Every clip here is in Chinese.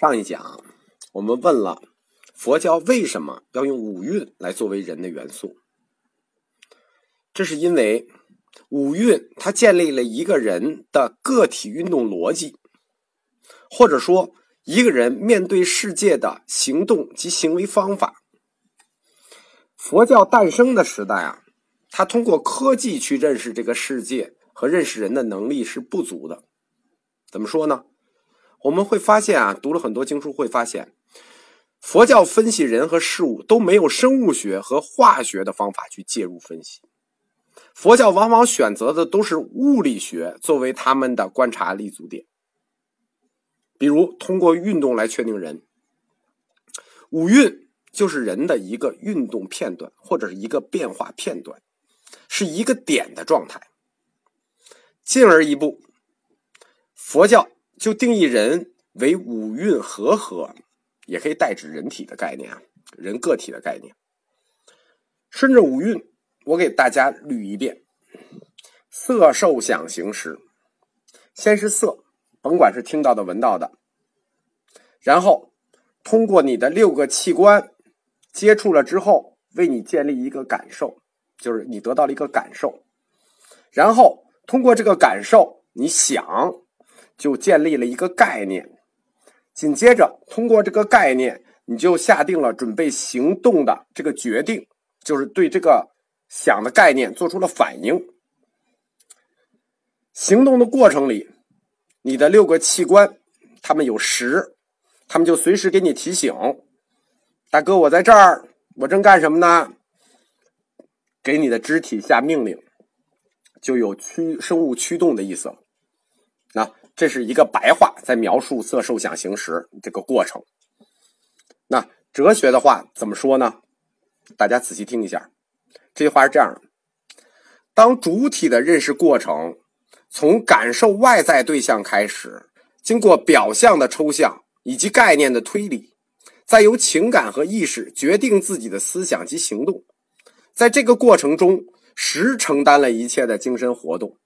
上一讲我们问了佛教为什么要用五蕴来作为人的元素？这是因为五蕴它建立了一个人的个体运动逻辑，或者说一个人面对世界的行动及行为方法。佛教诞生的时代啊，它通过科技去认识这个世界和认识人的能力是不足的。怎么说呢？我们会发现啊，读了很多经书，会发现佛教分析人和事物都没有生物学和化学的方法去介入分析。佛教往往选择的都是物理学作为他们的观察立足点，比如通过运动来确定人。五蕴就是人的一个运动片段或者是一个变化片段，是一个点的状态。进而一步，佛教。就定义人为五蕴和合，也可以代指人体的概念啊，人个体的概念。顺着五蕴，我给大家捋一遍：色、受、想、行、识。先是色，甭管是听到的、闻到的，然后通过你的六个器官接触了之后，为你建立一个感受，就是你得到了一个感受。然后通过这个感受，你想。就建立了一个概念，紧接着通过这个概念，你就下定了准备行动的这个决定，就是对这个想的概念做出了反应。行动的过程里，你的六个器官，他们有识，他们就随时给你提醒：“大哥，我在这儿，我正干什么呢？”给你的肢体下命令，就有驱生物驱动的意思了。那。这是一个白话，在描述色受想行识这个过程。那哲学的话怎么说呢？大家仔细听一下，这句话是这样的：当主体的认识过程从感受外在对象开始，经过表象的抽象以及概念的推理，再由情感和意识决定自己的思想及行动，在这个过程中，实承担了一切的精神活动。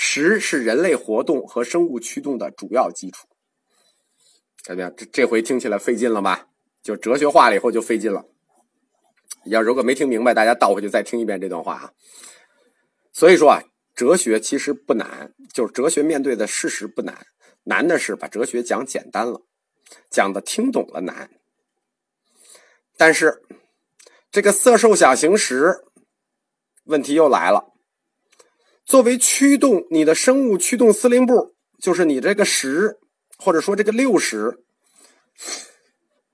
识是人类活动和生物驱动的主要基础。怎么样？这这回听起来费劲了吧？就哲学化了以后就费劲了。要如果没听明白，大家倒回去再听一遍这段话啊。所以说啊，哲学其实不难，就是哲学面对的事实不难，难的是把哲学讲简单了，讲的听懂了难。但是这个色受想行识问题又来了。作为驱动你的生物驱动司令部，就是你这个十，或者说这个六十，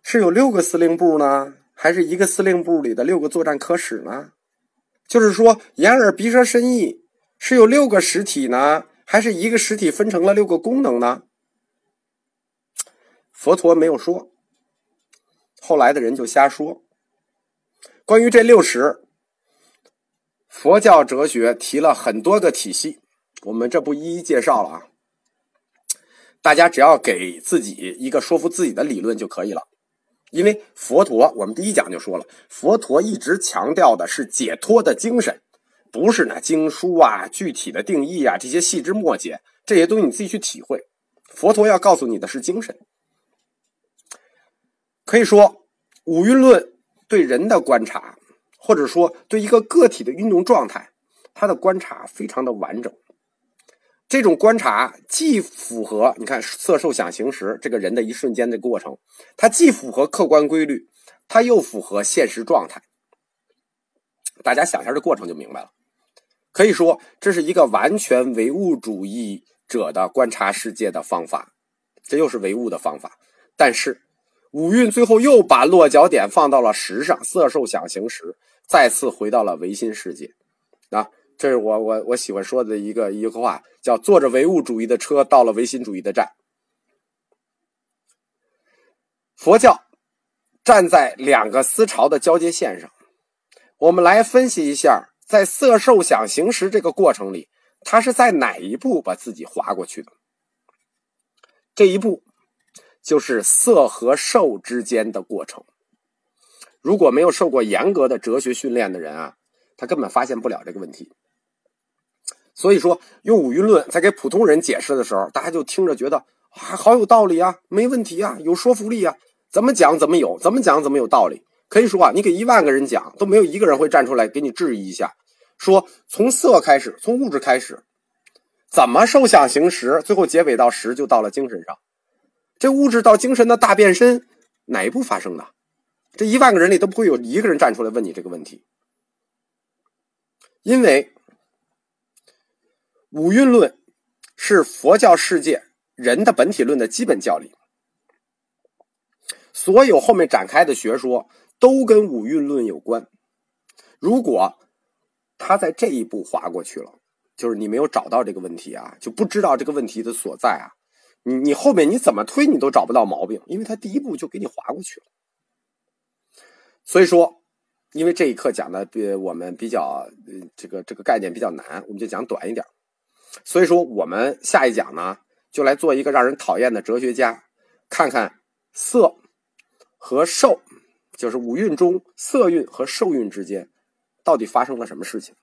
是有六个司令部呢，还是一个司令部里的六个作战科室呢？就是说，眼耳鼻舌身意是有六个实体呢，还是一个实体分成了六个功能呢？佛陀没有说，后来的人就瞎说。关于这六十。佛教哲学提了很多个体系，我们这不一一介绍了啊。大家只要给自己一个说服自己的理论就可以了。因为佛陀，我们第一讲就说了，佛陀一直强调的是解脱的精神，不是那经书啊、具体的定义啊这些细枝末节这些东西你自己去体会。佛陀要告诉你的是精神。可以说，五蕴论对人的观察。或者说，对一个个体的运动状态，他的观察非常的完整。这种观察既符合你看色受想行识这个人的一瞬间的过程，它既符合客观规律，它又符合现实状态。大家想一下这过程就明白了。可以说，这是一个完全唯物主义者的观察世界的方法，这又是唯物的方法。但是，五蕴最后又把落脚点放到了识上，色受想行识。再次回到了唯心世界，啊，这是我我我喜欢说的一个一句话，叫坐着唯物主义的车到了唯心主义的站。佛教站在两个思潮的交接线上，我们来分析一下，在色受想行识这个过程里，他是在哪一步把自己划过去的？这一步就是色和受之间的过程。如果没有受过严格的哲学训练的人啊，他根本发现不了这个问题。所以说，用五蕴论在给普通人解释的时候，大家就听着觉得啊，好有道理啊，没问题啊，有说服力啊，怎么讲怎么有，怎么讲怎么有道理。可以说啊，你给一万个人讲，都没有一个人会站出来给你质疑一下，说从色开始，从物质开始，怎么受想行识，最后结尾到识就到了精神上。这物质到精神的大变身，哪一步发生的？这一万个人里都不会有一个人站出来问你这个问题，因为五蕴论是佛教世界人的本体论的基本教理，所有后面展开的学说都跟五蕴论有关。如果他在这一步划过去了，就是你没有找到这个问题啊，就不知道这个问题的所在啊。你你后面你怎么推你都找不到毛病，因为他第一步就给你划过去了。所以说，因为这一课讲的比我们比较这个这个概念比较难，我们就讲短一点。所以说，我们下一讲呢，就来做一个让人讨厌的哲学家，看看色和受，就是五蕴中色蕴和受蕴之间到底发生了什么事情。